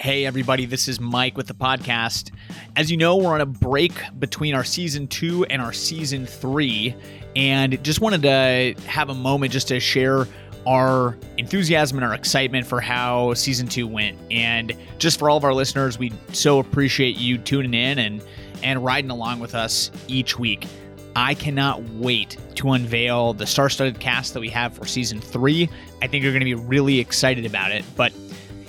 Hey, everybody, this is Mike with the podcast. As you know, we're on a break between our season two and our season three, and just wanted to have a moment just to share our enthusiasm and our excitement for how season two went. And just for all of our listeners, we so appreciate you tuning in and, and riding along with us each week. I cannot wait to unveil the star studded cast that we have for season three. I think you're going to be really excited about it. But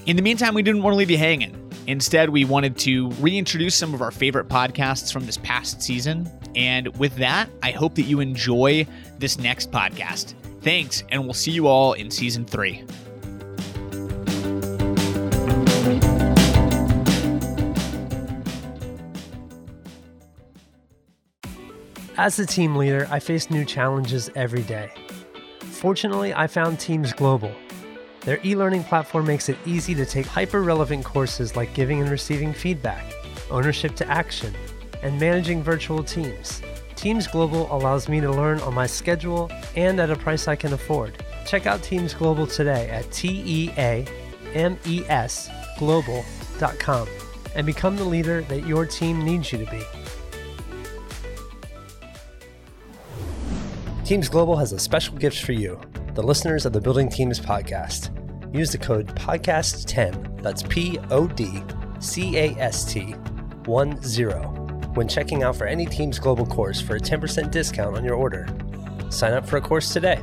in the meantime, we didn't want to leave you hanging. Instead, we wanted to reintroduce some of our favorite podcasts from this past season. And with that, I hope that you enjoy this next podcast. Thanks, and we'll see you all in season three. As a team leader, I face new challenges every day. Fortunately, I found Teams Global their e learning platform makes it easy to take hyper relevant courses like giving and receiving feedback, ownership to action, and managing virtual teams. Teams Global allows me to learn on my schedule and at a price I can afford. Check out Teams Global today at T E A M E S global.com and become the leader that your team needs you to be. Teams Global has a special gift for you the listeners of the Building Teams podcast. Use the code PODCAST10, that's P O D C A S T 1 0, when checking out for any Teams Global course for a 10% discount on your order. Sign up for a course today.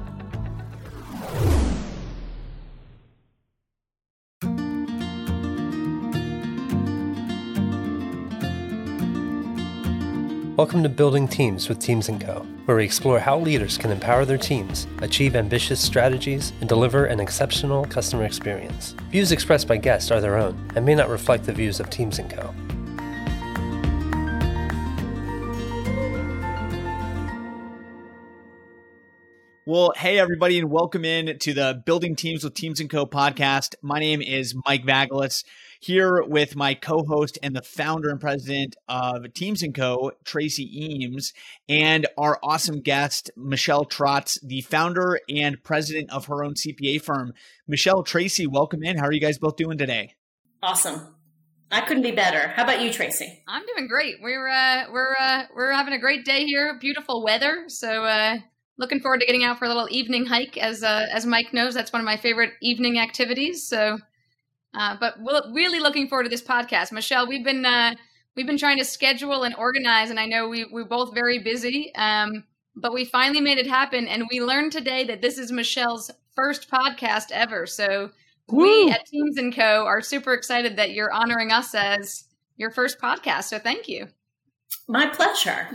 Welcome to Building Teams with Teams & Co, where we explore how leaders can empower their teams, achieve ambitious strategies, and deliver an exceptional customer experience. Views expressed by guests are their own and may not reflect the views of Teams & Co. Well, hey everybody, and welcome in to the Building Teams with Teams & Co podcast. My name is Mike Vagalis here with my co-host and the founder and president of Teams & Co, Tracy Eames, and our awesome guest, Michelle Trotz, the founder and president of her own CPA firm. Michelle, Tracy, welcome in. How are you guys both doing today? Awesome. I couldn't be better. How about you, Tracy? I'm doing great. We're uh, we're uh, we're having a great day here. Beautiful weather. So uh, looking forward to getting out for a little evening hike. As uh, as Mike knows, that's one of my favorite evening activities. So uh, but we're really looking forward to this podcast, Michelle. We've been uh, we've been trying to schedule and organize, and I know we we're both very busy. Um, but we finally made it happen, and we learned today that this is Michelle's first podcast ever. So Woo! we at Teams and Co are super excited that you're honoring us as your first podcast. So thank you. My pleasure.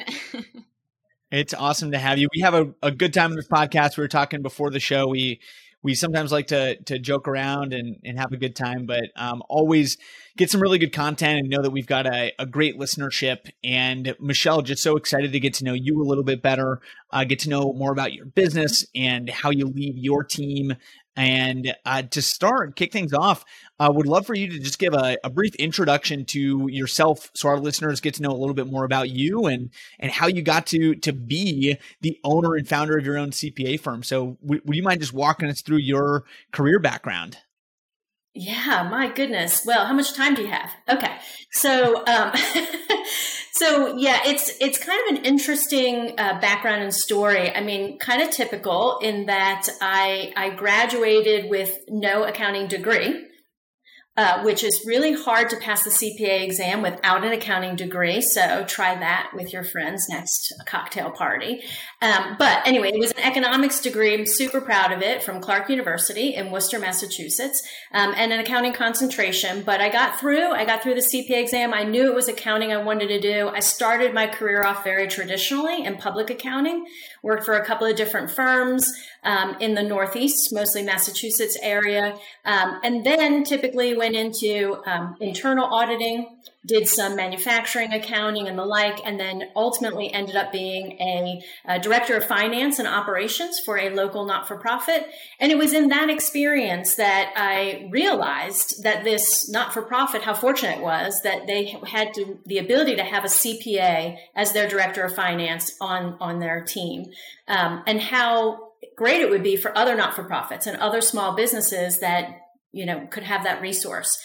it's awesome to have you. We have a, a good time in this podcast. We were talking before the show. We we sometimes like to to joke around and, and have a good time, but um, always get some really good content and know that we've got a, a great listenership. And Michelle, just so excited to get to know you a little bit better, uh, get to know more about your business and how you lead your team and uh, to start, kick things off, I would love for you to just give a, a, brief introduction to yourself, so our listeners get to know a little bit more about you and and how you got to to be the owner and founder of your own CPA firm. So, w- would you mind just walking us through your career background? Yeah, my goodness. Well, how much time do you have? Okay, so um, So yeah, it's it's kind of an interesting uh, background and story. I mean, kind of typical in that I I graduated with no accounting degree. Uh, which is really hard to pass the CPA exam without an accounting degree. So try that with your friends next cocktail party. Um, but anyway, it was an economics degree. I'm super proud of it from Clark University in Worcester, Massachusetts, um, and an accounting concentration. But I got through. I got through the CPA exam. I knew it was accounting I wanted to do. I started my career off very traditionally in public accounting. Worked for a couple of different firms um, in the Northeast, mostly Massachusetts area, um, and then typically went into um, internal auditing, did some manufacturing accounting and the like, and then ultimately ended up being a, a director of finance and operations for a local not for profit. And it was in that experience that I realized that this not for profit, how fortunate it was that they had to, the ability to have a CPA as their director of finance on, on their team, um, and how great it would be for other not for profits and other small businesses that you know could have that resource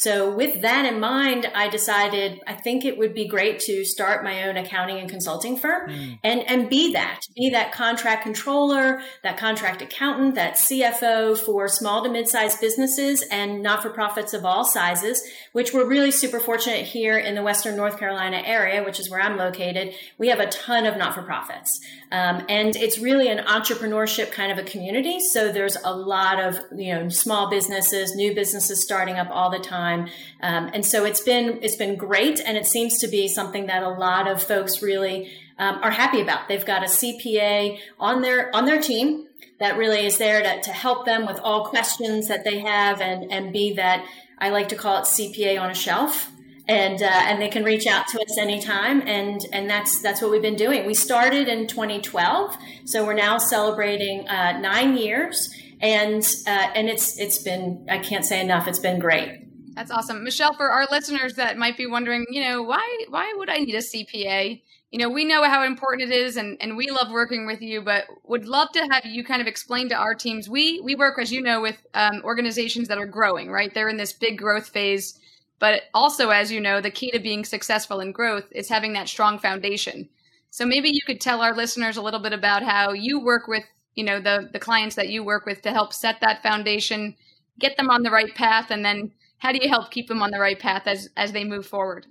So, with that in mind, I decided I think it would be great to start my own accounting and consulting firm mm. and, and be that, be that contract controller, that contract accountant, that CFO for small to mid sized businesses and not for profits of all sizes, which we're really super fortunate here in the Western North Carolina area, which is where I'm located. We have a ton of not for profits. Um, and it's really an entrepreneurship kind of a community. So, there's a lot of, you know, small businesses, new businesses starting up all the time. Um, and so it's been it's been great, and it seems to be something that a lot of folks really um, are happy about. They've got a CPA on their on their team that really is there to, to help them with all questions that they have, and and be that I like to call it CPA on a shelf and uh, and they can reach out to us anytime and and that's that's what we've been doing we started in 2012 so we're now celebrating uh, nine years and uh, and it's it's been i can't say enough it's been great that's awesome. Michelle, for our listeners that might be wondering, you know, why why would I need a CPA? You know, we know how important it is and, and we love working with you, but would love to have you kind of explain to our teams. We we work, as you know, with um, organizations that are growing, right? They're in this big growth phase. But also, as you know, the key to being successful in growth is having that strong foundation. So maybe you could tell our listeners a little bit about how you work with, you know, the the clients that you work with to help set that foundation, get them on the right path, and then how do you help keep them on the right path as as they move forward?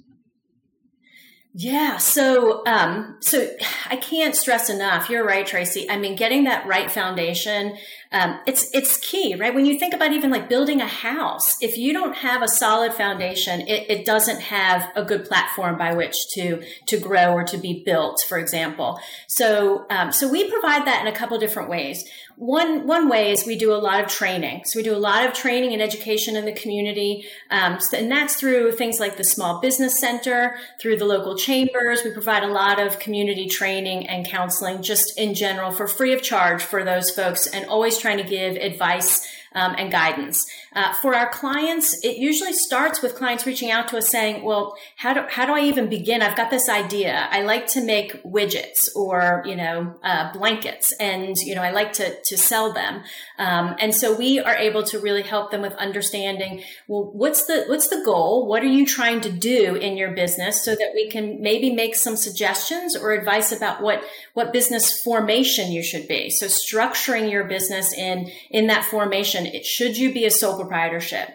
Yeah, so um, so I can't stress enough. You're right, Tracy. I mean, getting that right foundation, um, it's it's key, right? When you think about even like building a house, if you don't have a solid foundation, it, it doesn't have a good platform by which to to grow or to be built. For example, so um, so we provide that in a couple different ways. One one way is we do a lot of training. So we do a lot of training and education in the community, um, and that's through things like the Small Business Center, through the local chambers. We provide a lot of community training and counseling, just in general, for free of charge for those folks, and always trying to give advice um, and guidance. Uh, for our clients, it usually starts with clients reaching out to us saying, well, how do, how do I even begin? I've got this idea. I like to make widgets or, you know, uh, blankets and, you know, I like to, to sell them. Um, and so we are able to really help them with understanding, well, what's the, what's the goal? What are you trying to do in your business so that we can maybe make some suggestions or advice about what, what business formation you should be. So structuring your business in, in that formation, it, should you be a sole proprietorship?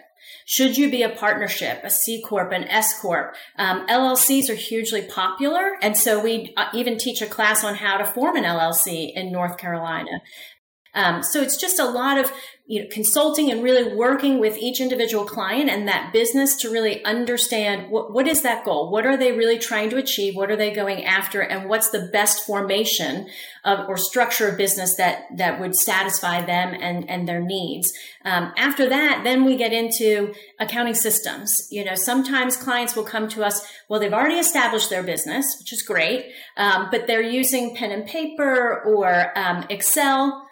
Should you be a partnership, a C corp, an S corp? Um, LLCs are hugely popular, and so we uh, even teach a class on how to form an LLC in North Carolina. Um, so it's just a lot of you know, consulting and really working with each individual client and that business to really understand what, what is that goal? What are they really trying to achieve? What are they going after? And what's the best formation of or structure of business that, that would satisfy them and, and their needs? Um, after that, then we get into accounting systems. You know, sometimes clients will come to us, well, they've already established their business, which is great, um, but they're using pen and paper or um, Excel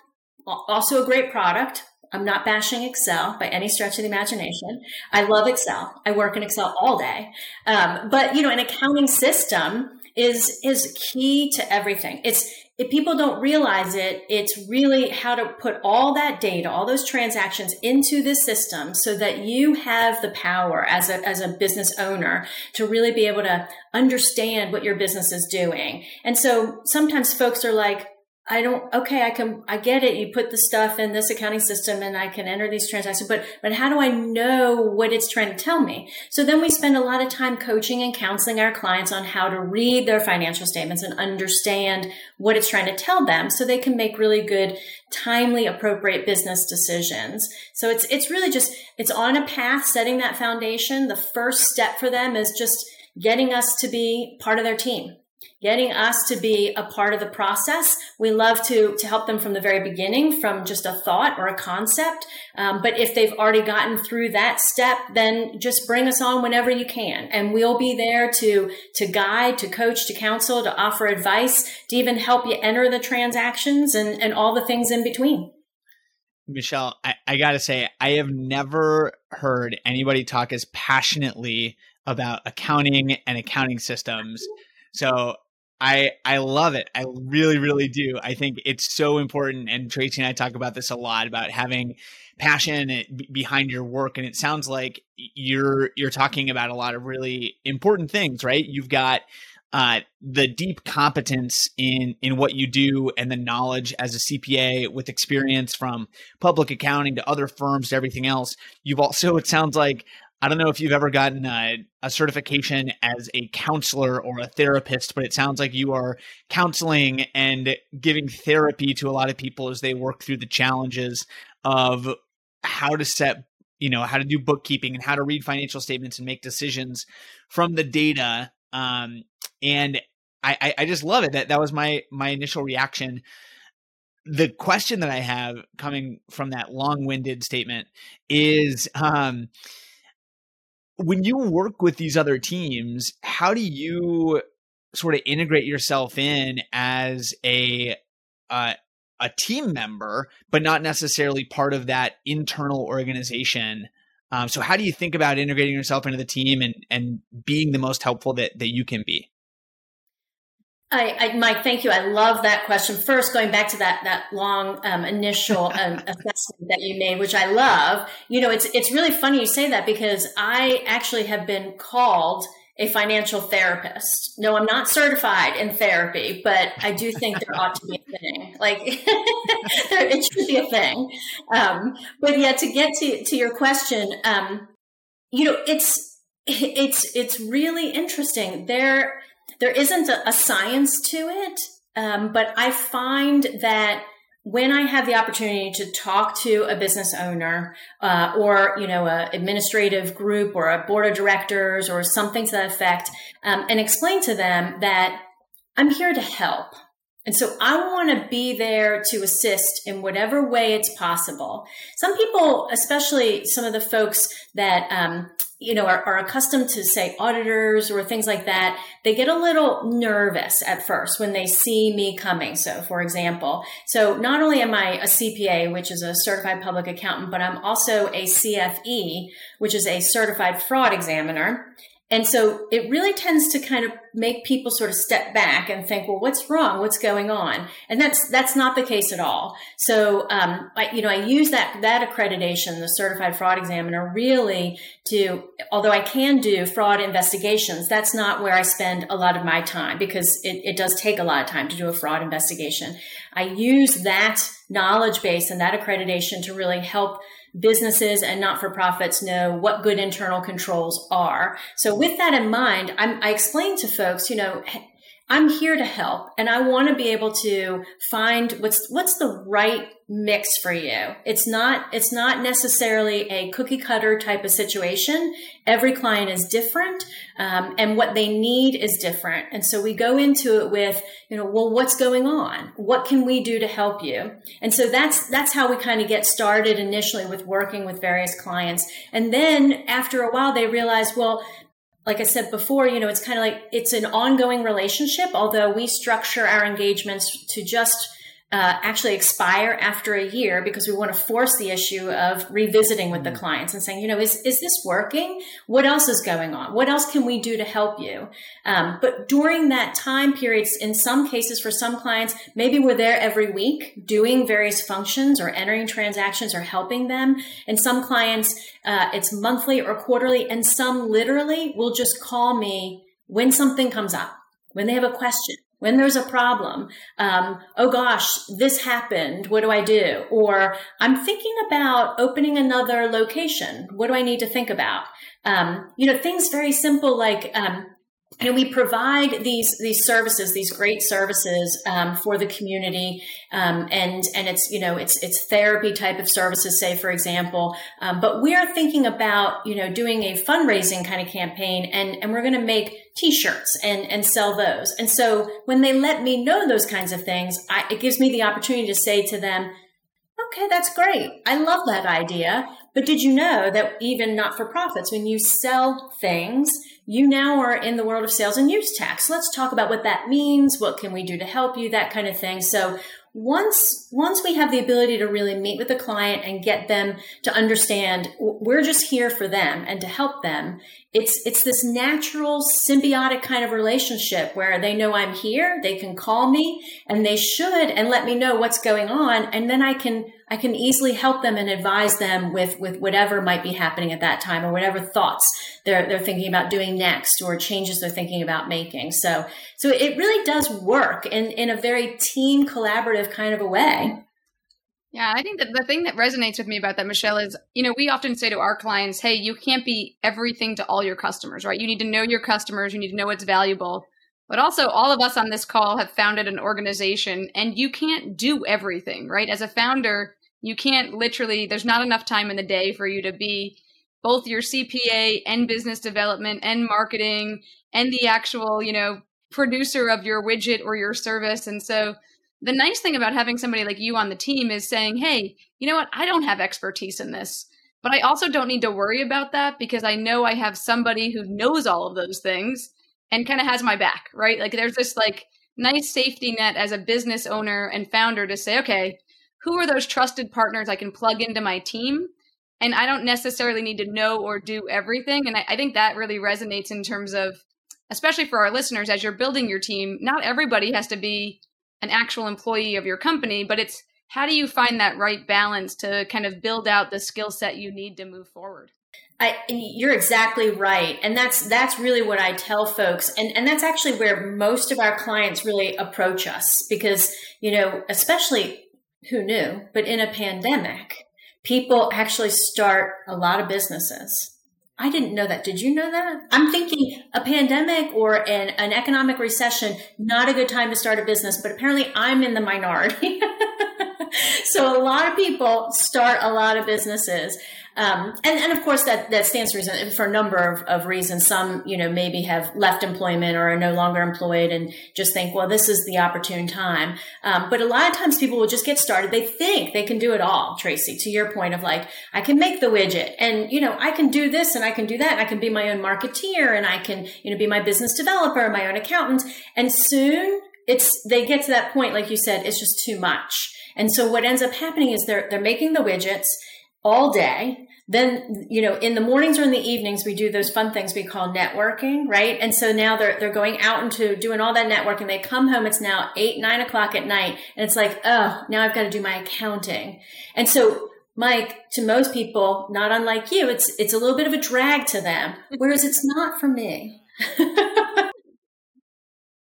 also a great product. I'm not bashing Excel by any stretch of the imagination. I love Excel. I work in Excel all day. Um, but you know, an accounting system is is key to everything. It's if people don't realize it, it's really how to put all that data, all those transactions into the system so that you have the power as a, as a business owner to really be able to understand what your business is doing. And so sometimes folks are like, I don't, okay, I can, I get it. You put the stuff in this accounting system and I can enter these transactions, but, but how do I know what it's trying to tell me? So then we spend a lot of time coaching and counseling our clients on how to read their financial statements and understand what it's trying to tell them so they can make really good, timely, appropriate business decisions. So it's, it's really just, it's on a path, setting that foundation. The first step for them is just getting us to be part of their team getting us to be a part of the process. We love to, to help them from the very beginning, from just a thought or a concept. Um, but if they've already gotten through that step, then just bring us on whenever you can. And we'll be there to, to guide, to coach, to counsel, to offer advice, to even help you enter the transactions and, and all the things in between. Michelle, I, I got to say, I have never heard anybody talk as passionately about accounting and accounting systems. So I I love it. I really really do. I think it's so important and Tracy and I talk about this a lot about having passion behind your work and it sounds like you're you're talking about a lot of really important things, right? You've got uh, the deep competence in in what you do and the knowledge as a CPA with experience from public accounting to other firms to everything else. You've also it sounds like I don't know if you've ever gotten a, a, certification as a counselor or a therapist, but it sounds like you are counseling and giving therapy to a lot of people as they work through the challenges of how to set, you know, how to do bookkeeping and how to read financial statements and make decisions from the data. Um, and I, I just love it. That that was my my initial reaction the question that I have coming from that long-winded statement is um, when you work with these other teams, how do you sort of integrate yourself in as a uh, a team member, but not necessarily part of that internal organization? Um, so, how do you think about integrating yourself into the team and and being the most helpful that that you can be? I, I, Mike, thank you. I love that question. First, going back to that that long um, initial um, assessment that you made, which I love. You know, it's it's really funny you say that because I actually have been called a financial therapist. No, I'm not certified in therapy, but I do think there ought to be a thing. Like there, it should be a thing. Um, but yeah, to get to to your question, um, you know, it's it's it's really interesting. There there isn't a, a science to it, um, but I find that when I have the opportunity to talk to a business owner uh, or you know an administrative group or a board of directors or something to that effect, um, and explain to them that I'm here to help. And so I want to be there to assist in whatever way it's possible. Some people, especially some of the folks that um, you know, are, are, accustomed to say auditors or things like that, they get a little nervous at first when they see me coming. So, for example, so not only am I a CPA, which is a certified public accountant, but I'm also a CFE, which is a certified fraud examiner. And so it really tends to kind of make people sort of step back and think, well, what's wrong? What's going on? And that's, that's not the case at all. So, um, I, you know, I use that, that accreditation, the certified fraud examiner really to, although I can do fraud investigations, that's not where I spend a lot of my time because it, it does take a lot of time to do a fraud investigation. I use that knowledge base and that accreditation to really help businesses and not for profits know what good internal controls are. So with that in mind, I'm, I explain to folks, you know, I'm here to help and I want to be able to find what's what's the right mix for you. It's not it's not necessarily a cookie cutter type of situation. Every client is different, um, and what they need is different. And so we go into it with you know, well, what's going on? What can we do to help you? And so that's that's how we kind of get started initially with working with various clients, and then after a while they realize, well like I said before, you know, it's kind of like it's an ongoing relationship, although we structure our engagements to just uh, actually expire after a year because we want to force the issue of revisiting with the mm-hmm. clients and saying, you know, is, is this working? What else is going on? What else can we do to help you? Um, but during that time periods, in some cases for some clients, maybe we're there every week doing various functions or entering transactions or helping them. And some clients, uh, it's monthly or quarterly and some literally will just call me when something comes up, when they have a question when there's a problem, um, oh gosh, this happened. What do I do? Or I'm thinking about opening another location. What do I need to think about? Um, you know, things very simple like, um, and we provide these these services, these great services um, for the community, um, and and it's you know it's it's therapy type of services, say for example. Um, but we are thinking about you know doing a fundraising kind of campaign, and and we're going to make T-shirts and and sell those. And so when they let me know those kinds of things, I, it gives me the opportunity to say to them, okay, that's great. I love that idea. But did you know that even not for profits, when you sell things you now are in the world of sales and use tax. Let's talk about what that means. What can we do to help you? That kind of thing. So once once we have the ability to really meet with the client and get them to understand we're just here for them and to help them it's it's this natural symbiotic kind of relationship where they know I'm here, they can call me and they should and let me know what's going on and then I can I can easily help them and advise them with with whatever might be happening at that time or whatever thoughts they're they're thinking about doing next or changes they're thinking about making. So so it really does work in in a very team collaborative kind of a way. Yeah, I think that the thing that resonates with me about that, Michelle, is you know, we often say to our clients, hey, you can't be everything to all your customers, right? You need to know your customers, you need to know what's valuable. But also, all of us on this call have founded an organization, and you can't do everything, right? As a founder, you can't literally, there's not enough time in the day for you to be both your CPA and business development and marketing and the actual, you know, producer of your widget or your service. And so, the nice thing about having somebody like you on the team is saying, hey, you know what? I don't have expertise in this, but I also don't need to worry about that because I know I have somebody who knows all of those things and kind of has my back, right? Like there's this like nice safety net as a business owner and founder to say, okay, who are those trusted partners I can plug into my team? And I don't necessarily need to know or do everything. And I, I think that really resonates in terms of, especially for our listeners, as you're building your team, not everybody has to be an actual employee of your company, but it's how do you find that right balance to kind of build out the skill set you need to move forward? I, you're exactly right, and that's that's really what I tell folks, and and that's actually where most of our clients really approach us because you know, especially who knew, but in a pandemic, people actually start a lot of businesses I didn't know that. Did you know that? I'm thinking a pandemic or an, an economic recession, not a good time to start a business, but apparently I'm in the minority. so a lot of people start a lot of businesses. Um, and, and of course that, that stands reason for a number of, of reasons. Some, you know, maybe have left employment or are no longer employed and just think, well, this is the opportune time. Um, but a lot of times people will just get started. They think they can do it all, Tracy, to your point of like, I can make the widget and, you know, I can do this and I can do that. And I can be my own marketeer and I can, you know, be my business developer, my own accountant. And soon it's, they get to that point, like you said, it's just too much. And so what ends up happening is they're, they're making the widgets all day. Then, you know, in the mornings or in the evenings, we do those fun things we call networking, right? And so now they're, they're going out into doing all that networking. They come home. It's now eight, nine o'clock at night. And it's like, oh, now I've got to do my accounting. And so Mike, to most people, not unlike you, it's, it's a little bit of a drag to them. Whereas it's not for me.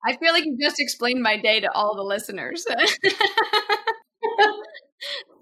I feel like you just explained my day to all the listeners.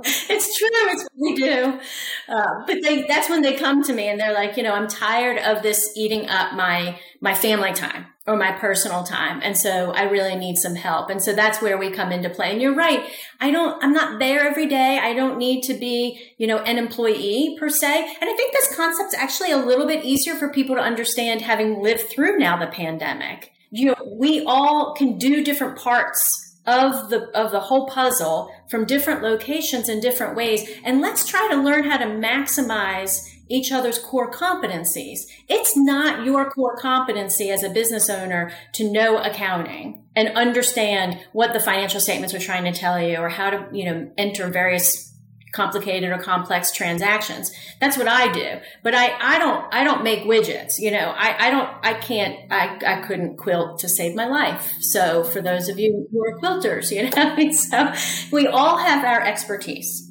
it's true. It's what we do. Uh, but they, that's when they come to me and they're like, you know, I'm tired of this eating up my, my family time or my personal time. And so I really need some help. And so that's where we come into play. And you're right. I don't, I'm not there every day. I don't need to be, you know, an employee per se. And I think this concept's actually a little bit easier for people to understand having lived through now the pandemic. You know, we all can do different parts of the of the whole puzzle from different locations in different ways. And let's try to learn how to maximize each other's core competencies. It's not your core competency as a business owner to know accounting and understand what the financial statements are trying to tell you or how to you know enter various complicated or complex transactions. That's what I do. But I, I don't, I don't make widgets. You know, I, I don't, I can't, I, I couldn't quilt to save my life. So for those of you who are quilters, you know, so we all have our expertise.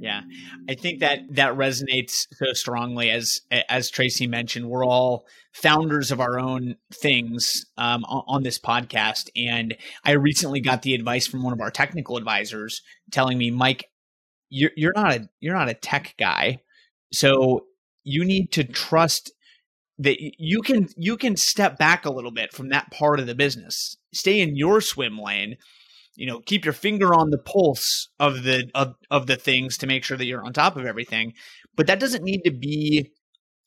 Yeah. I think that that resonates so strongly as, as Tracy mentioned, we're all founders of our own things um, on this podcast. And I recently got the advice from one of our technical advisors telling me, Mike, you're you're not a you're not a tech guy, so you need to trust that you can you can step back a little bit from that part of the business. Stay in your swim lane. You know, keep your finger on the pulse of the of, of the things to make sure that you're on top of everything. But that doesn't need to be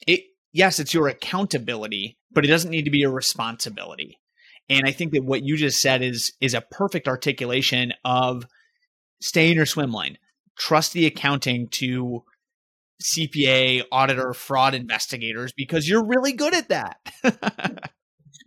it yes, it's your accountability, but it doesn't need to be your responsibility. And I think that what you just said is is a perfect articulation of stay in your swim lane trust the accounting to CPA, auditor, fraud investigators because you're really good at that.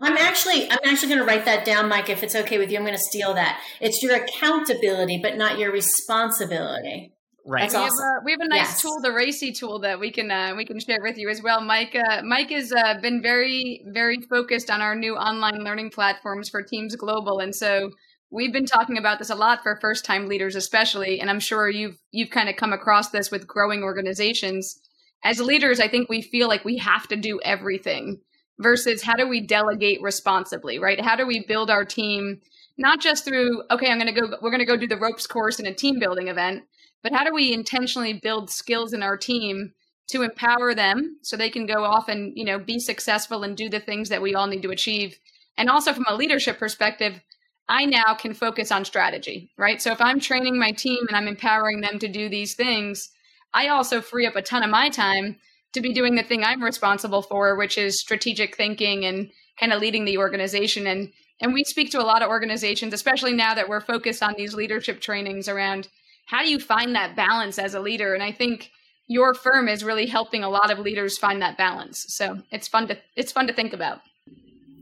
I'm actually I'm actually going to write that down, Mike. If it's okay with you, I'm going to steal that. It's your accountability, but not your responsibility. Right. That's we awesome. Have a, we have a nice yes. tool, the RACI tool, that we can uh, we can share with you as well. Mike uh, Mike has uh, been very very focused on our new online learning platforms for Teams Global, and so we've been talking about this a lot for first time leaders, especially. And I'm sure you've you've kind of come across this with growing organizations. As leaders, I think we feel like we have to do everything versus how do we delegate responsibly, right? How do we build our team not just through okay, I'm going to go we're going to go do the ropes course in a team building event but how do we intentionally build skills in our team to empower them so they can go off and you know be successful and do the things that we all need to achieve and also from a leadership perspective i now can focus on strategy right so if i'm training my team and i'm empowering them to do these things i also free up a ton of my time to be doing the thing i'm responsible for which is strategic thinking and kind of leading the organization and and we speak to a lot of organizations especially now that we're focused on these leadership trainings around how do you find that balance as a leader? And I think your firm is really helping a lot of leaders find that balance. So it's fun to it's fun to think about.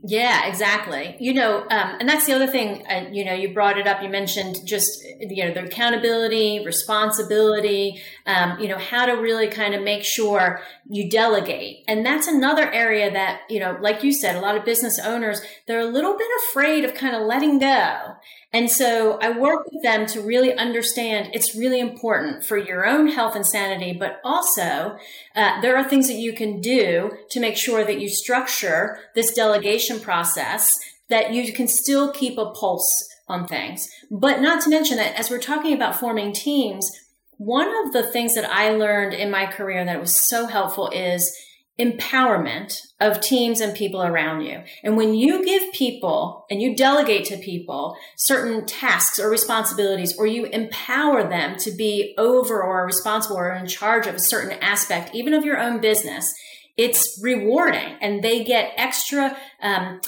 Yeah, exactly. You know, um, and that's the other thing. Uh, you know, you brought it up. You mentioned just you know the accountability, responsibility. Um, you know, how to really kind of make sure you delegate, and that's another area that you know, like you said, a lot of business owners they're a little bit afraid of kind of letting go. And so I work with them to really understand it's really important for your own health and sanity, but also uh, there are things that you can do to make sure that you structure this delegation process that you can still keep a pulse on things. But not to mention that as we're talking about forming teams, one of the things that I learned in my career that was so helpful is empowerment of teams and people around you. And when you give people and you delegate to people certain tasks or responsibilities, or you empower them to be over or responsible or in charge of a certain aspect, even of your own business, it's rewarding and they get extra um,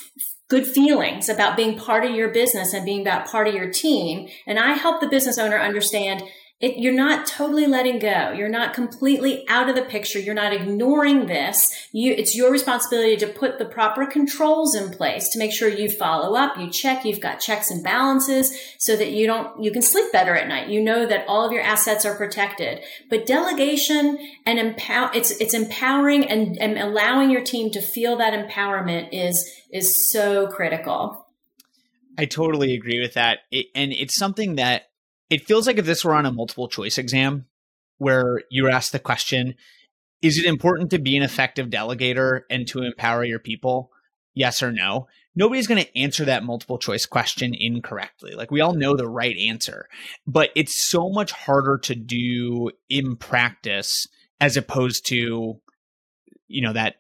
good feelings about being part of your business and being about part of your team. And I help the business owner understand it, you're not totally letting go. You're not completely out of the picture. You're not ignoring this. You, it's your responsibility to put the proper controls in place to make sure you follow up, you check, you've got checks and balances so that you don't, you can sleep better at night. You know that all of your assets are protected. But delegation and empower, it's, it's empowering and, and allowing your team to feel that empowerment is, is so critical. I totally agree with that. It, and it's something that it feels like if this were on a multiple choice exam where you ask the question, is it important to be an effective delegator and to empower your people? Yes or no? Nobody's going to answer that multiple choice question incorrectly. Like we all know the right answer, but it's so much harder to do in practice as opposed to, you know, that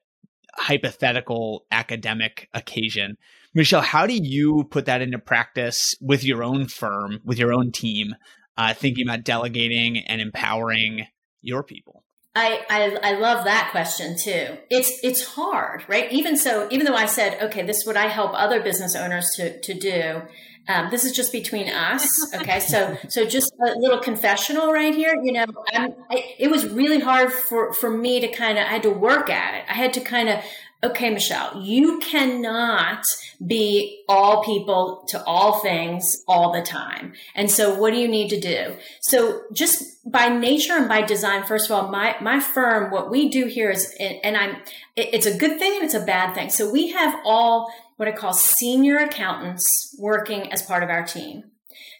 hypothetical academic occasion. Michelle, how do you put that into practice with your own firm, with your own team, uh, thinking about delegating and empowering your people? I, I, I love that question too. It's it's hard, right? Even so, even though I said, okay, this is what I help other business owners to to do. Um, this is just between us, okay? So so just a little confessional right here. You know, I, it was really hard for for me to kind of I had to work at it. I had to kind of okay, Michelle, you cannot be all people to all things all the time. And so what do you need to do? So just by nature and by design, first of all, my, my firm, what we do here is, and I'm, it's a good thing and it's a bad thing. So we have all what I call senior accountants working as part of our team.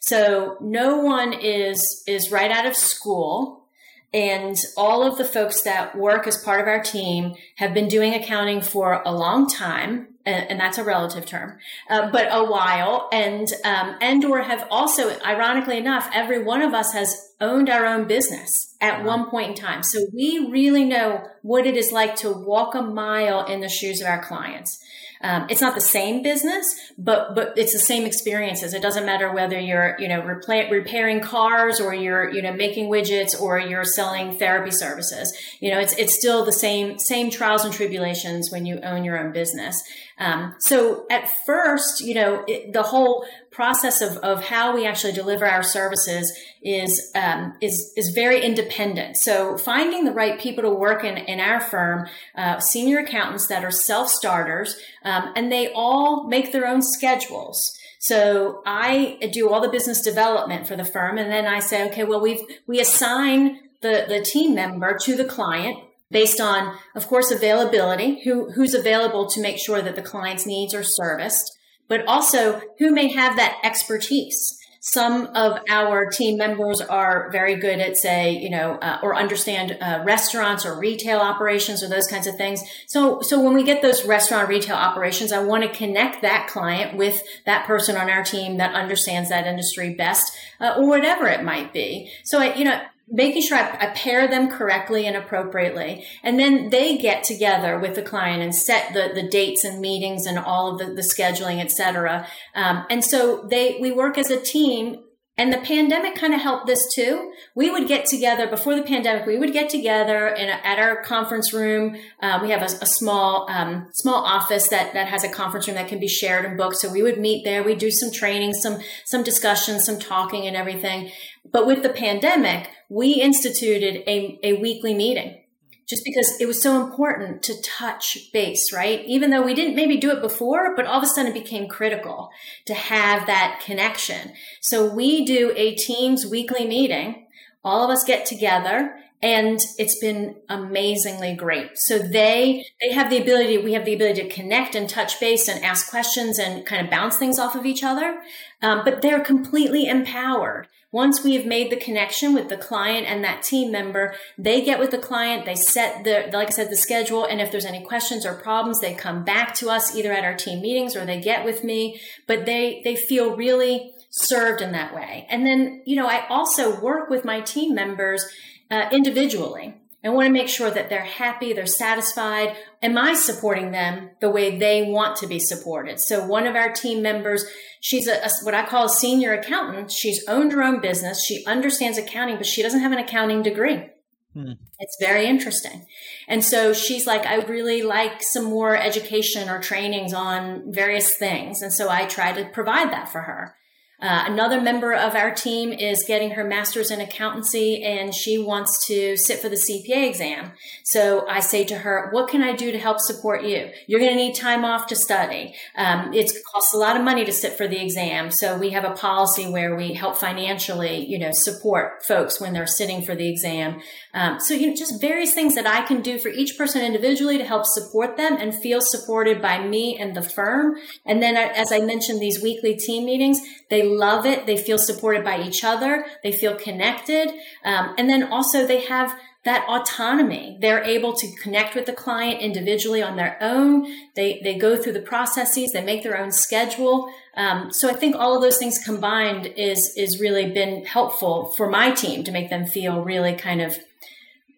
So no one is, is right out of school and all of the folks that work as part of our team have been doing accounting for a long time. And, that's a relative term, uh, but a while, and um, and or have also, ironically enough, every one of us has owned our own business at wow. one point in time. So we really know what it is like to walk a mile in the shoes of our clients. Um, it's not the same business, but but it's the same experiences. It doesn't matter whether you're you know repairing cars or you're you know making widgets or you're selling therapy services. You know, it's it's still the same same trials and tribulations when you own your own business. Um, so at first, you know, it, the whole process of, of how we actually deliver our services is um, is is very independent. So finding the right people to work in in our firm, uh, senior accountants that are self starters, um, and they all make their own schedules. So I do all the business development for the firm, and then I say, okay, well, we've we assign the the team member to the client based on, of course, availability, who who's available to make sure that the client's needs are serviced, but also who may have that expertise. Some of our team members are very good at, say, you know, uh, or understand uh, restaurants or retail operations or those kinds of things. So, so when we get those restaurant retail operations, I want to connect that client with that person on our team that understands that industry best, uh, or whatever it might be. So, I, you know, making sure I, I, pair them correctly and appropriately. And then they get together with the client and set the, the dates and meetings and all of the, the scheduling, et cetera. Um, and so they, we work as a team and the pandemic kind of helped this too. We would get together before the pandemic. We would get together in a, at our conference room. Uh, we have a, a small um, small office that that has a conference room that can be shared and booked. So we would meet there. We do some training, some some discussions, some talking, and everything. But with the pandemic, we instituted a, a weekly meeting just because it was so important to touch base, right? Even though we didn't maybe do it before, but all of a sudden it became critical to have that connection. So we do a team's weekly meeting. All of us get together and it's been amazingly great. So they they have the ability we have the ability to connect and touch base and ask questions and kind of bounce things off of each other, um, but they're completely empowered. Once we have made the connection with the client and that team member, they get with the client, they set the, like I said, the schedule. And if there's any questions or problems, they come back to us either at our team meetings or they get with me, but they, they feel really served in that way. And then, you know, I also work with my team members uh, individually. I want to make sure that they're happy, they're satisfied. Am I supporting them the way they want to be supported? So one of our team members, she's a, a, what I call a senior accountant. She's owned her own business. She understands accounting, but she doesn't have an accounting degree. Hmm. It's very interesting. And so she's like, I really like some more education or trainings on various things. And so I try to provide that for her. Uh, another member of our team is getting her master's in accountancy and she wants to sit for the CPA exam. So I say to her, what can I do to help support you? You're going to need time off to study. Um, it costs a lot of money to sit for the exam. So we have a policy where we help financially, you know, support folks when they're sitting for the exam. Um, so, you know, just various things that I can do for each person individually to help support them and feel supported by me and the firm. And then, as I mentioned, these weekly team meetings, they love it. They feel supported by each other. They feel connected. Um, and then also they have that autonomy. They're able to connect with the client individually on their own. They, they go through the processes. They make their own schedule. Um, so I think all of those things combined is, is really been helpful for my team to make them feel really kind of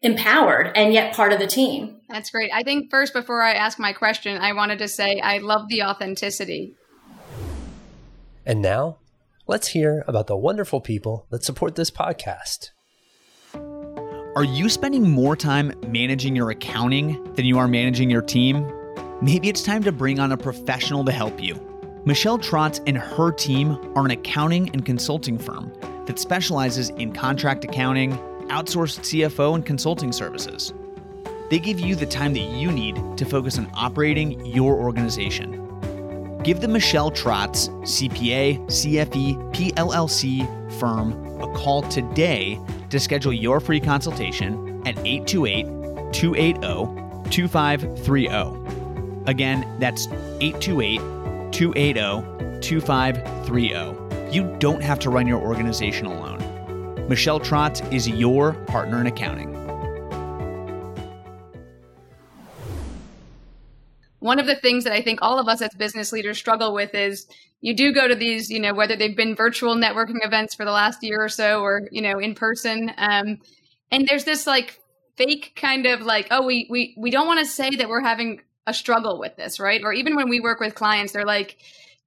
empowered and yet part of the team. That's great. I think first, before I ask my question, I wanted to say I love the authenticity. And now let's hear about the wonderful people that support this podcast. Are you spending more time managing your accounting than you are managing your team? Maybe it's time to bring on a professional to help you. Michelle Trotz and her team are an accounting and consulting firm that specializes in contract accounting, outsourced CFO, and consulting services. They give you the time that you need to focus on operating your organization. Give the Michelle Trotz CPA, CFE, PLLC firm a call today to schedule your free consultation at 828 280 2530. Again, that's 828 280 2530. You don't have to run your organization alone. Michelle Trotz is your partner in accounting. One of the things that I think all of us as business leaders struggle with is you do go to these, you know, whether they've been virtual networking events for the last year or so, or you know, in person, um, and there's this like fake kind of like, oh, we we we don't want to say that we're having a struggle with this, right? Or even when we work with clients, they're like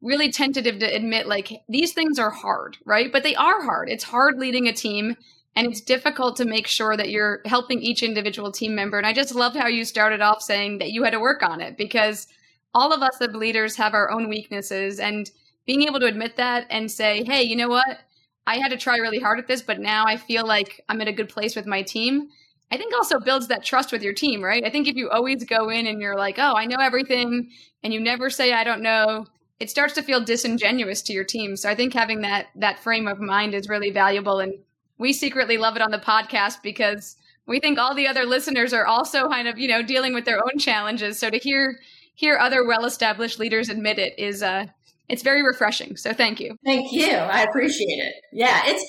really tentative to admit like these things are hard, right? But they are hard. It's hard leading a team and it's difficult to make sure that you're helping each individual team member and i just love how you started off saying that you had to work on it because all of us as leaders have our own weaknesses and being able to admit that and say, hey, you know what? I had to try really hard at this, but now I feel like I'm in a good place with my team. I think also builds that trust with your team, right? I think if you always go in and you're like, oh, I know everything, and you never say, I don't know, it starts to feel disingenuous to your team. So I think having that that frame of mind is really valuable. And we secretly love it on the podcast because we think all the other listeners are also kind of, you know, dealing with their own challenges. So to hear hear other well-established leaders admit it is uh it's very refreshing. So thank you. Thank you. I appreciate it. Yeah, it's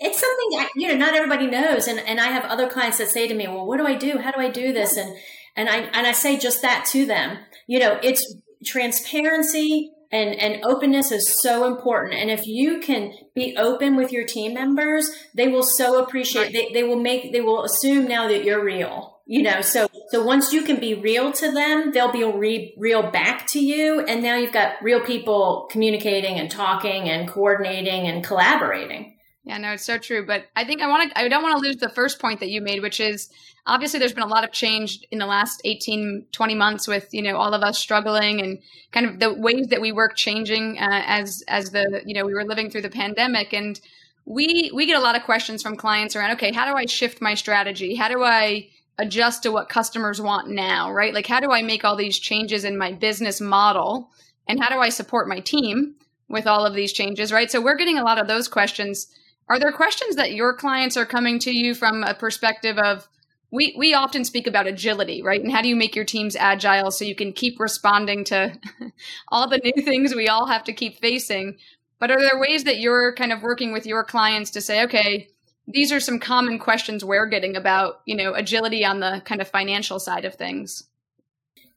it's something that, you know not everybody knows, and and I have other clients that say to me, "Well, what do I do? How do I do this?" And and I and I say just that to them. You know, it's transparency and and openness is so important. And if you can be open with your team members they will so appreciate they, they will make they will assume now that you're real you know? So so once you can be real to them they'll be re, real back to you. And now you've got real people communicating and talking and coordinating and collaborating yeah no it's so true but i think i want to i don't want to lose the first point that you made which is obviously there's been a lot of change in the last 18 20 months with you know all of us struggling and kind of the ways that we work changing uh, as as the you know we were living through the pandemic and we we get a lot of questions from clients around okay how do i shift my strategy how do i adjust to what customers want now, right? Like, how do I make all these changes in my business model? And how do I support my team with all of these changes, right? So, we're getting a lot of those questions. Are there questions that your clients are coming to you from a perspective of, we, we often speak about agility, right? And how do you make your teams agile so you can keep responding to all the new things we all have to keep facing? But are there ways that you're kind of working with your clients to say, okay, these are some common questions we're getting about you know agility on the kind of financial side of things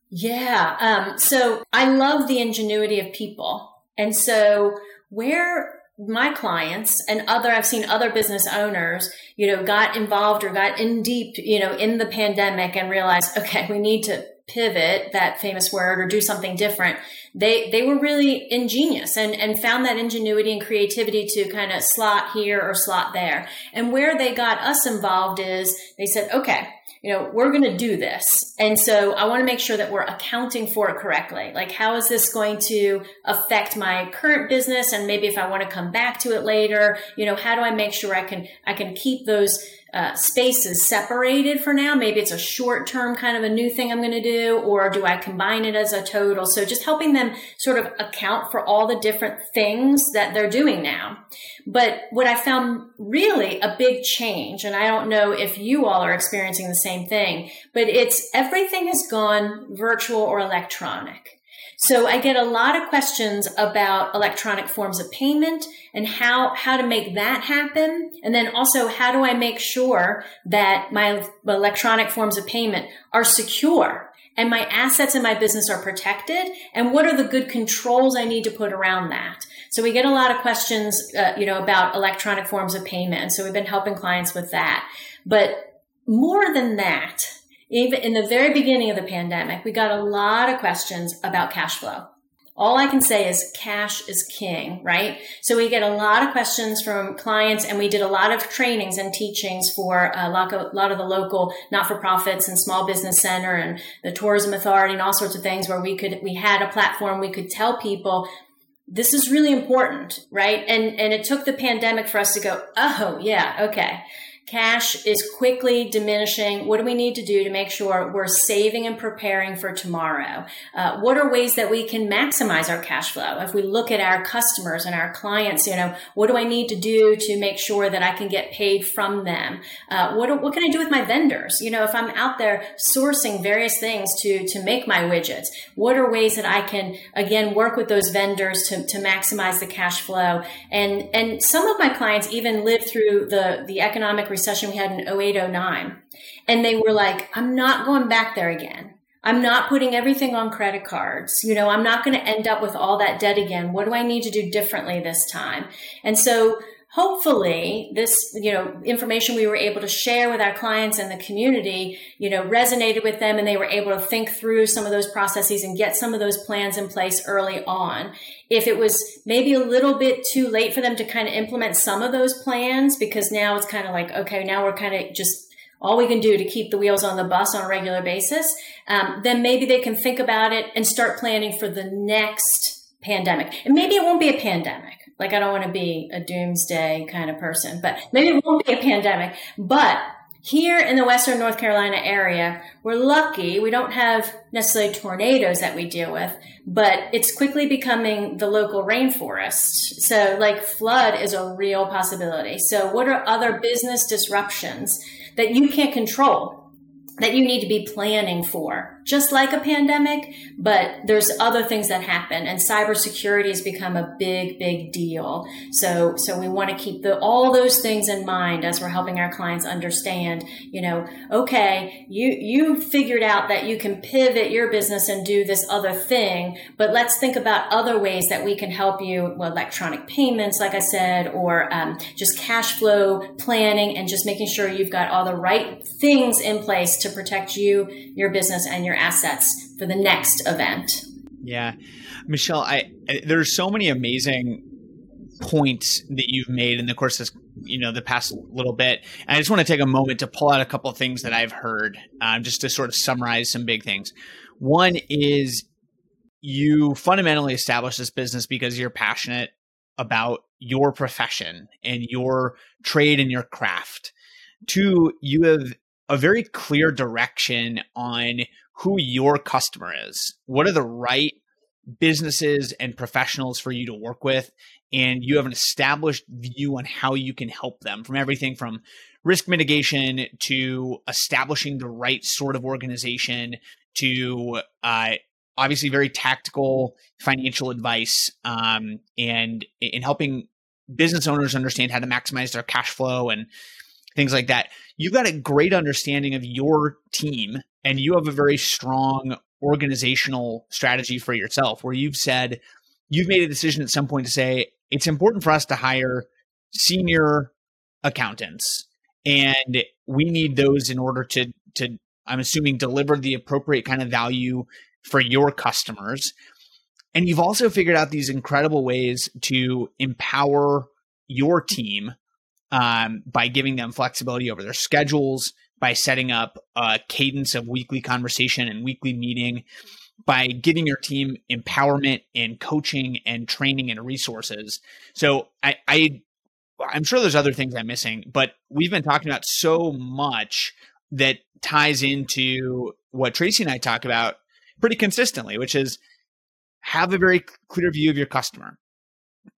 yeah um, so i love the ingenuity of people and so where my clients and other i've seen other business owners you know got involved or got in deep you know in the pandemic and realized okay we need to pivot that famous word or do something different they they were really ingenious and and found that ingenuity and creativity to kind of slot here or slot there. And where they got us involved is they said okay you know we're going to do this. And so i want to make sure that we're accounting for it correctly. Like how is this going to affect my current business? And maybe if i want to come back to it later you know how do i make sure i can i can keep those uh, spaces separated for now. Maybe it's a short term kind of a new thing I'm going to do, or do I combine it as a total? So just helping them sort of account for all the different things that they're doing now. But what I found really a big change, and I don't know if you all are experiencing the same thing, but it's everything has gone virtual or electronic. So I get a lot of questions about electronic forms of payment and how, how to make that happen. And then also, how do I make sure that my electronic forms of payment are secure and my assets in my business are protected? And what are the good controls I need to put around that? So we get a lot of questions, uh, you know, about electronic forms of payment. So we've been helping clients with that. But more than that, even in the very beginning of the pandemic, we got a lot of questions about cash flow. All I can say is cash is king, right? So we get a lot of questions from clients and we did a lot of trainings and teachings for a lot of, a lot of the local not-for-profits and small business center and the tourism authority and all sorts of things where we could, we had a platform we could tell people this is really important, right? And, and it took the pandemic for us to go, oh yeah, okay Cash is quickly diminishing. What do we need to do to make sure we're saving and preparing for tomorrow? Uh, what are ways that we can maximize our cash flow? If we look at our customers and our clients, you know, what do I need to do to make sure that I can get paid from them? Uh, what, what can I do with my vendors? You know, if I'm out there sourcing various things to, to make my widgets, what are ways that I can, again, work with those vendors to, to maximize the cash flow? And, and some of my clients even live through the, the economic recession we had in 08, 09. And they were like, I'm not going back there again. I'm not putting everything on credit cards. You know, I'm not going to end up with all that debt again. What do I need to do differently this time? And so hopefully this you know information we were able to share with our clients and the community you know resonated with them and they were able to think through some of those processes and get some of those plans in place early on if it was maybe a little bit too late for them to kind of implement some of those plans because now it's kind of like okay now we're kind of just all we can do to keep the wheels on the bus on a regular basis, um, then maybe they can think about it and start planning for the next pandemic. And maybe it won't be a pandemic. Like I don't want to be a doomsday kind of person, but maybe it won't be a pandemic. But here in the Western North Carolina area, we're lucky. We don't have necessarily tornadoes that we deal with, but it's quickly becoming the local rainforest. So like flood is a real possibility. So what are other business disruptions that you can't control that you need to be planning for? just like a pandemic, but there's other things that happen and cybersecurity has become a big, big deal. So, so we want to keep the, all those things in mind as we're helping our clients understand, you know, okay, you, you figured out that you can pivot your business and do this other thing, but let's think about other ways that we can help you, well, electronic payments, like I said, or um, just cash flow planning and just making sure you've got all the right things in place to protect you, your business and your assets for the next event. Yeah. Michelle, I, there's so many amazing points that you've made in the course of you know the past little bit and i just want to take a moment to pull out a couple of things that i've heard um, just to sort of summarize some big things one is you fundamentally established this business because you're passionate about your profession and your trade and your craft two you have a very clear direction on who your customer is. What are the right businesses and professionals for you to work with? And you have an established view on how you can help them from everything from risk mitigation to establishing the right sort of organization to uh, obviously very tactical financial advice um, and in helping business owners understand how to maximize their cash flow and things like that. You've got a great understanding of your team and you have a very strong organizational strategy for yourself where you've said you've made a decision at some point to say it's important for us to hire senior accountants and we need those in order to to I'm assuming deliver the appropriate kind of value for your customers. And you've also figured out these incredible ways to empower your team um, by giving them flexibility over their schedules, by setting up a cadence of weekly conversation and weekly meeting, by giving your team empowerment and coaching and training and resources. So I, I I'm sure there's other things I'm missing, but we've been talking about so much that ties into what Tracy and I talk about pretty consistently, which is have a very clear view of your customer,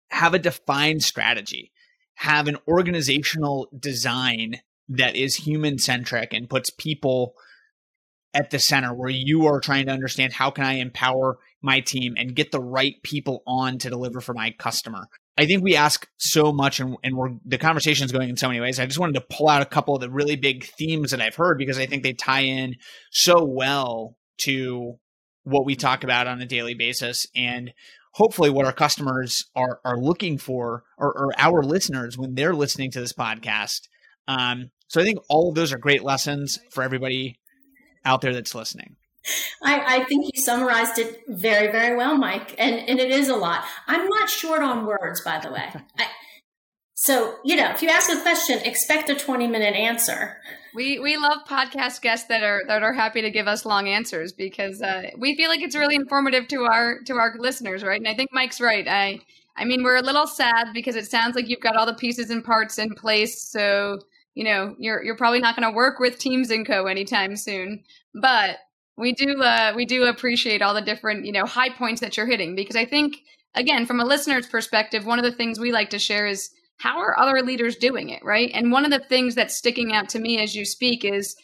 have a defined strategy, have an organizational design that is human centric and puts people at the center where you are trying to understand how can I empower my team and get the right people on to deliver for my customer. I think we ask so much and, and we're the conversation is going in so many ways. I just wanted to pull out a couple of the really big themes that I've heard because I think they tie in so well to what we talk about on a daily basis. And hopefully what our customers are are looking for or, or our listeners when they're listening to this podcast. Um, so I think all of those are great lessons for everybody out there that's listening. I, I, think you summarized it very, very well, Mike. And, and it is a lot. I'm not short on words, by the way. I, so, you know, if you ask a question, expect a 20 minute answer. We we love podcast guests that are that are happy to give us long answers because uh, we feel like it's really informative to our to our listeners, right? And I think Mike's right. I I mean, we're a little sad because it sounds like you've got all the pieces and parts in place, so you know you're you're probably not going to work with Teams and Co anytime soon. But we do uh, we do appreciate all the different you know high points that you're hitting because I think again from a listener's perspective, one of the things we like to share is how are other leaders doing it, right? And one of the things that's sticking out to me as you speak is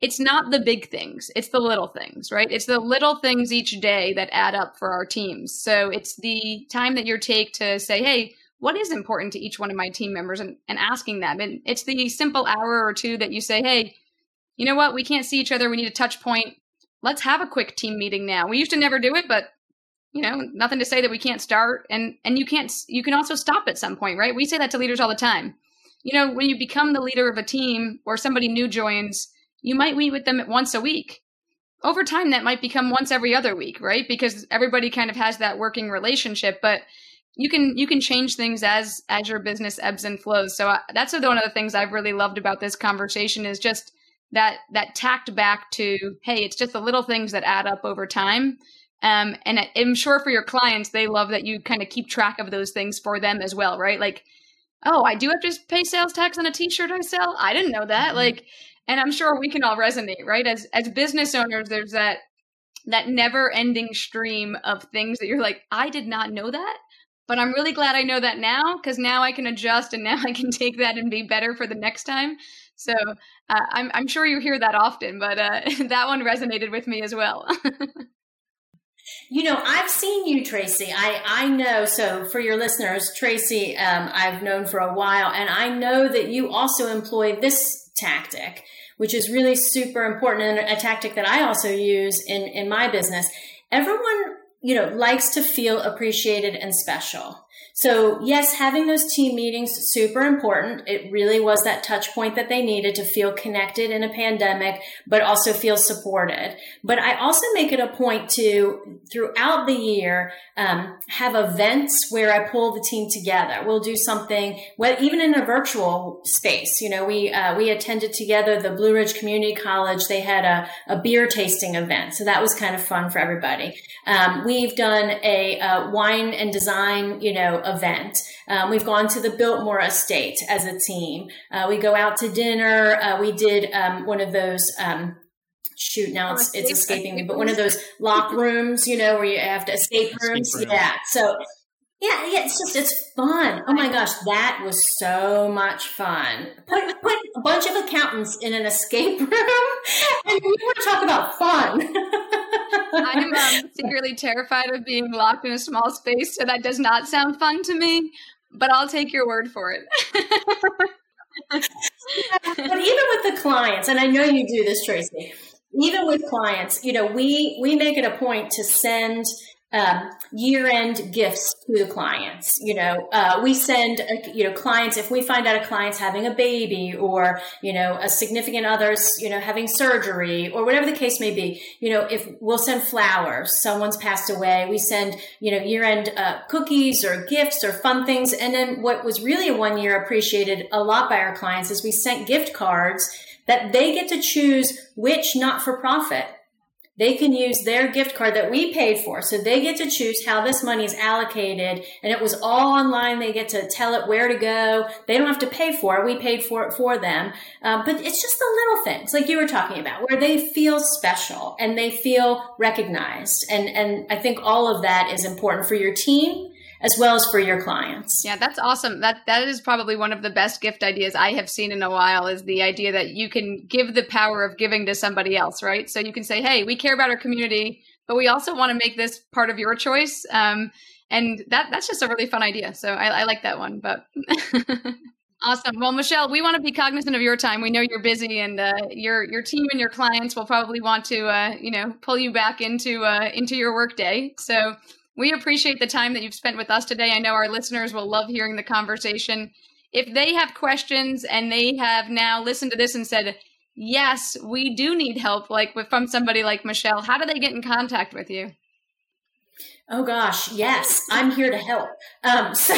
it's not the big things, it's the little things, right? It's the little things each day that add up for our teams. So it's the time that you take to say, hey, what is important to each one of my team members and, and asking them. And it's the simple hour or two that you say, hey, you know what? We can't see each other. We need a touch point. Let's have a quick team meeting now. We used to never do it, but you know nothing to say that we can't start and and you can't you can also stop at some point right? We say that to leaders all the time. You know when you become the leader of a team or somebody new joins you might meet with them once a week. Over time that might become once every other week right? Because everybody kind of has that working relationship but you can you can change things as as your business ebbs and flows. So I, uh, that's one of the things i've really loved about this conversation is just that that tacked back to hey it's just the little things that add up over time um, and i'm sure for your clients they love that you kind of keep track of those things for them as well right? Like oh i do have to pay sales tax on a t-shirt i sell? I didn't know that. Mm-hmm. like and i'm sure we can all resonate right? As as business owners there's that that never ending stream of things that you're like i did not know that but i'm really glad i know that now because now i can adjust and now i can take that and be better for the next time. So uh, I'm, I'm sure you hear that often, but uh, that one resonated with me as well. You know, I've seen you, Tracy. I, I know. So, for your listeners, Tracy, um, I've known for a while, and I know that you also employ this tactic, which is really super important and a tactic that I also use in, in my business. Everyone, you know, likes to feel appreciated and special. So yes, having those team meetings super important. It really was that touch point that they needed to feel connected in a pandemic, but also feel supported. But I also make it a point to throughout the year um, have events where I pull the team together. We'll do something, well, even in a virtual space. You know, we uh, we attended together the Blue Ridge Community College. They had a, a beer tasting event, so that was kind of fun for everybody. Um, we've done a, a wine and design, you know event. Um, we've gone to the Biltmore Estate as a team. Uh, we go out to dinner. Uh, we did um, one of those. Um, shoot, now it's it's escaping me, but one of those lock rooms, you know, where you have to escape rooms. Escape room. Yeah. So yeah, yeah, it's just it's fun. Oh my gosh, that was so much fun. Put put a bunch of accountants in an escape room, and we want to talk about fun. I'm um, secretly terrified of being locked in a small space, so that does not sound fun to me. But I'll take your word for it. but even with the clients, and I know you do this, Tracy. Even with clients, you know, we we make it a point to send um, year-end gifts to the clients. You know, uh, we send uh, you know clients if we find out a client's having a baby or you know a significant other's you know having surgery or whatever the case may be. You know, if we'll send flowers, someone's passed away, we send you know year-end uh, cookies or gifts or fun things. And then what was really a one year appreciated a lot by our clients is we sent gift cards that they get to choose which not for profit they can use their gift card that we paid for. So they get to choose how this money is allocated. And it was all online. They get to tell it where to go. They don't have to pay for it. We paid for it for them. Um, but it's just the little things like you were talking about where they feel special and they feel recognized. And, and I think all of that is important for your team as well as for your clients. Yeah, that's awesome. That that is probably one of the best gift ideas I have seen in a while is the idea that you can give the power of giving to somebody else, right? So you can say, "Hey, we care about our community, but we also want to make this part of your choice." Um, and that that's just a really fun idea. So I, I like that one. But awesome. Well, Michelle, we want to be cognizant of your time. We know you're busy, and uh, your your team and your clients will probably want to uh, you know pull you back into uh, into your workday. So we appreciate the time that you've spent with us today. I know our listeners will love hearing the conversation. If they have questions and they have now listened to this and said, yes, we do need help, like from somebody like Michelle, how do they get in contact with you? Oh gosh, yes, I'm here to help. Um, so,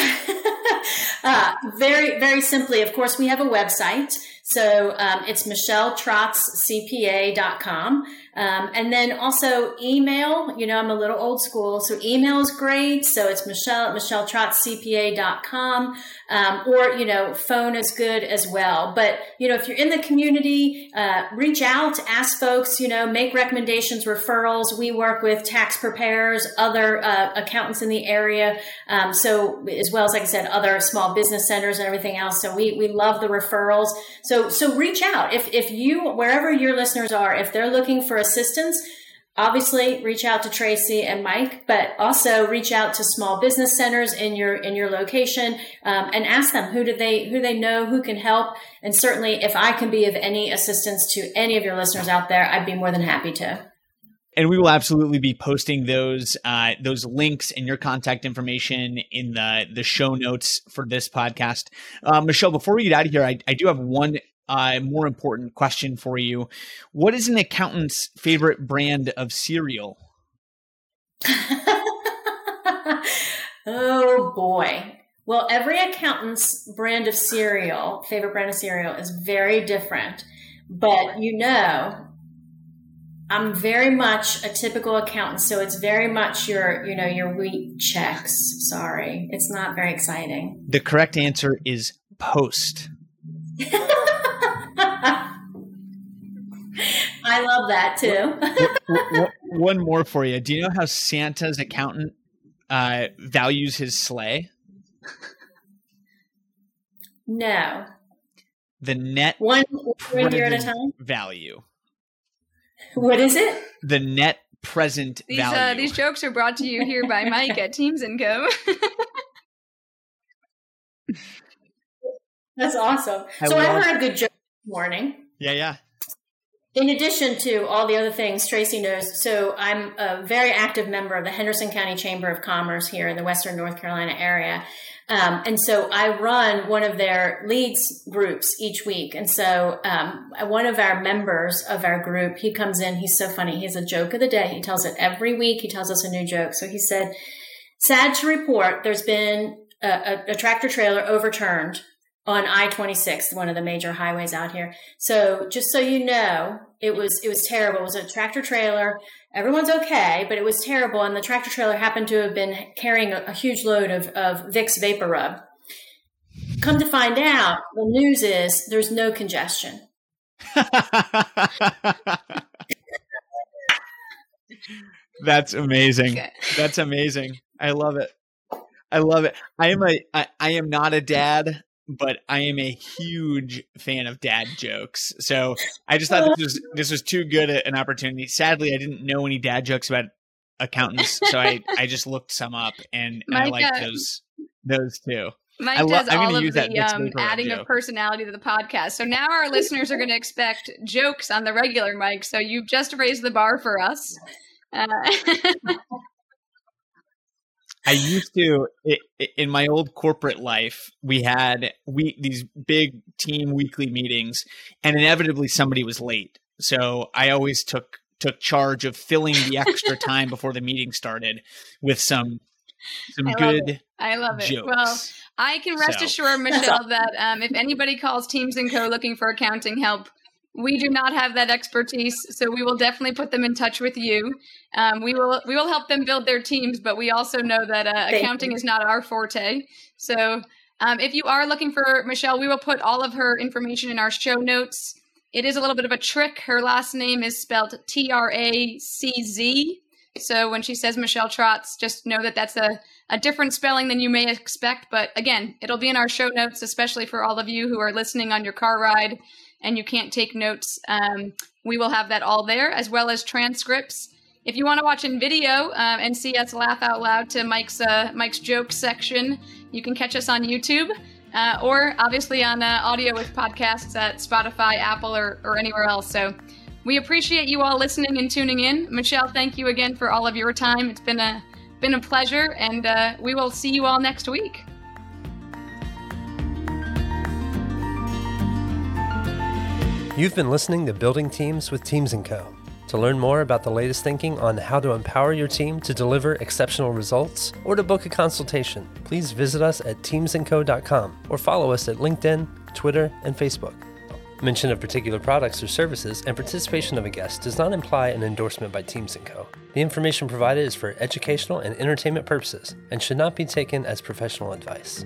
uh, very, very simply, of course, we have a website. So um, it's michelletraczcpa.com. Um, and then also email, you know, I'm a little old school. So email is great. So it's Michelle at michelletraczcpa.com. Um, or, you know, phone is good as well. But, you know, if you're in the community, uh, reach out, ask folks, you know, make recommendations, referrals. We work with tax preparers, other uh, accountants in the area. Um, so as well as, like I said, other small business centers and everything else. So we, we love the referrals. So, so reach out. If, if you, wherever your listeners are, if they're looking for assistance, obviously reach out to Tracy and Mike, but also reach out to small business centers in your in your location um, and ask them who do they who they know who can help. And certainly, if I can be of any assistance to any of your listeners out there, I'd be more than happy to. And we will absolutely be posting those uh, those links and your contact information in the the show notes for this podcast. Uh, Michelle, before we get out of here, I, I do have one uh, more important question for you. What is an accountant's favorite brand of cereal? oh boy. Well, every accountant's brand of cereal, favorite brand of cereal, is very different. but you know, I'm very much a typical accountant, so it's very much your, you know, your Wheat Chex. Sorry, it's not very exciting. The correct answer is post. I love that too. One more for you. Do you know how Santa's accountant uh, values his sleigh? No. The net one year at a time value. What is it? The net present these, value. Uh, these jokes are brought to you here by Mike at Teams and Co. That's awesome. I so I heard a good joke this morning. Yeah, yeah. In addition to all the other things Tracy knows, so I'm a very active member of the Henderson County Chamber of Commerce here in the Western North Carolina area. Um, and so I run one of their leads groups each week. And so um, one of our members of our group, he comes in, he's so funny. He has a joke of the day. He tells it every week. He tells us a new joke. So he said, sad to report, there's been a, a, a tractor trailer overturned on I-26, one of the major highways out here. So just so you know, it was it was terrible. It was a tractor trailer. Everyone's okay, but it was terrible. And the tractor trailer happened to have been carrying a, a huge load of, of Vicks VapoRub. Come to find out, the news is there's no congestion. That's amazing. That's amazing. I love it. I love it. I am a I, I am not a dad but I am a huge fan of dad jokes. So I just thought this was this was too good an opportunity. Sadly, I didn't know any dad jokes about accountants, so I I just looked some up and, and I like uh, those those too. Mike lo- does all of the um, adding of personality to the podcast. So now our listeners are going to expect jokes on the regular Mike. So you've just raised the bar for us. Uh- I used to in my old corporate life. We had we these big team weekly meetings, and inevitably somebody was late. So I always took took charge of filling the extra time before the meeting started with some some I good. Love I love it. Jokes. Well, I can rest so. assured, Michelle, that um, if anybody calls Teams and Co. looking for accounting help, we do not have that expertise, so we will definitely put them in touch with you. Um, we will we will help them build their teams, but we also know that uh, accounting you. is not our forte. So um, if you are looking for Michelle, we will put all of her information in our show notes. It is a little bit of a trick. Her last name is spelled T R A C Z. So when she says Michelle Tracz, just know that that's a, a different spelling than you may expect. But again, it'll be in our show notes, especially for all of you who are listening on your car ride and you can't take notes, um, we will have that all there, as well as transcripts. If you want to watch in video uh, and see us laugh out loud to Mike's uh, Mike's joke section, you can catch us on YouTube. Uh, or obviously on uh, audio with podcasts at Spotify, Apple, or, or anywhere else. So we appreciate you all listening and tuning in. Michelle, thank you again for all of your time. It's been a been a pleasure, and uh, we will see you all next week. You've been listening to Building Teams with Teams & Co. To learn more about the latest thinking on how to empower your team to deliver exceptional results or to book a consultation, please visit us at teamsandco.com or follow us at LinkedIn, Twitter, and Facebook. Mention of particular products or services and participation of a guest does not imply an endorsement by Teams & Co. The information provided is for educational and entertainment purposes and should not be taken as professional advice.